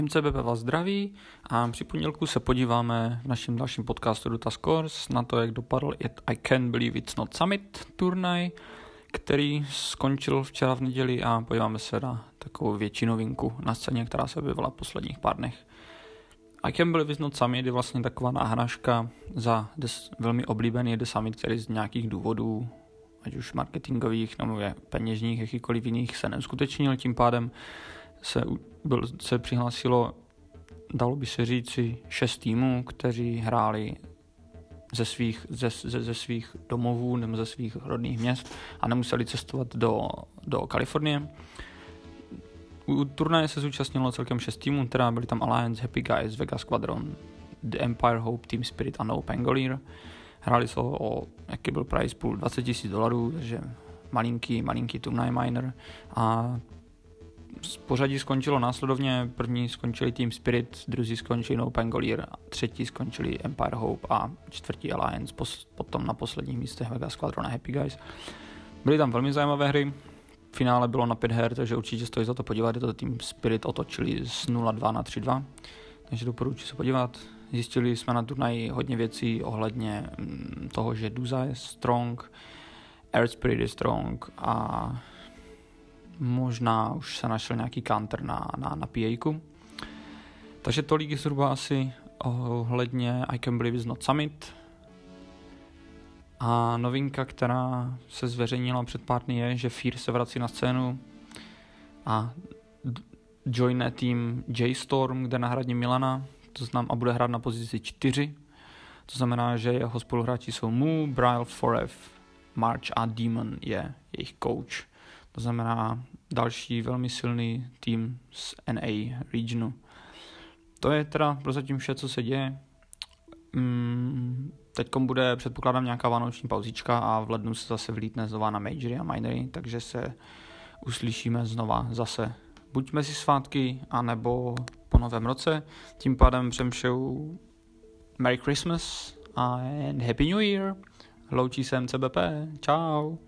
MCBP vás zdraví a při pondělku se podíváme v našem dalším podcastu Dota Scores na to, jak dopadl I Can't Believe It's Not Summit turnaj, který skončil včera v neděli a podíváme se na takovou větší novinku na scéně, která se objevila v posledních pár dnech. I Can't Believe It's Not Summit je vlastně taková náhražka za des, velmi oblíbený The Summit, který z nějakých důvodů ať už marketingových nebo peněžních, jakýkoliv jiných, se neuskutečnil. Tím pádem se, byl, se přihlásilo, dalo by se říci, šest týmů, kteří hráli ze svých, ze, ze, ze svých domovů nebo ze svých rodných měst a nemuseli cestovat do, do Kalifornie. U turnaje se zúčastnilo celkem šest týmů, teda byli tam Alliance, Happy Guys, Vegas Squadron, The Empire Hope, Team Spirit a No Pangolier. Hráli se o, jaký byl price pool, 20 000 dolarů, takže malinký, malinký turnaj minor a pořadí skončilo následovně, první skončili Team Spirit, druzí skončili No Pangolier, třetí skončili Empire Hope a čtvrtí Alliance, potom na posledních místech Vegas Squadron a Happy Guys. Byly tam velmi zajímavé hry, finále bylo na 5 her, takže určitě stojí za to podívat, je to Team Spirit otočili z 0-2 na 3-2, takže doporučuji se podívat. Zjistili jsme na turnaji hodně věcí ohledně mm, toho, že Duza je strong, Air Spirit je strong a možná už se našel nějaký counter na, na, na pa Takže tolik je zhruba asi ohledně I Can Believe It's Not Summit. A novinka, která se zveřejnila před pár dny je, že Fear se vrací na scénu a joine tým J-Storm, kde nahradí Milana, to znám, a bude hrát na pozici 4. To znamená, že jeho spoluhráči jsou Mu, Bryle, Forev, March a Demon je jejich coach. To znamená další velmi silný tým z NA regionu. To je teda prozatím vše, co se děje. Mm, Teď bude, předpokládám, nějaká vánoční pauzička a v lednu se zase vlítne znova na majory a minory, takže se uslyšíme znova zase buď mezi svátky, anebo po novém roce. Tím pádem přemšou Merry Christmas and Happy New Year. Loučí se MCBP. Ciao.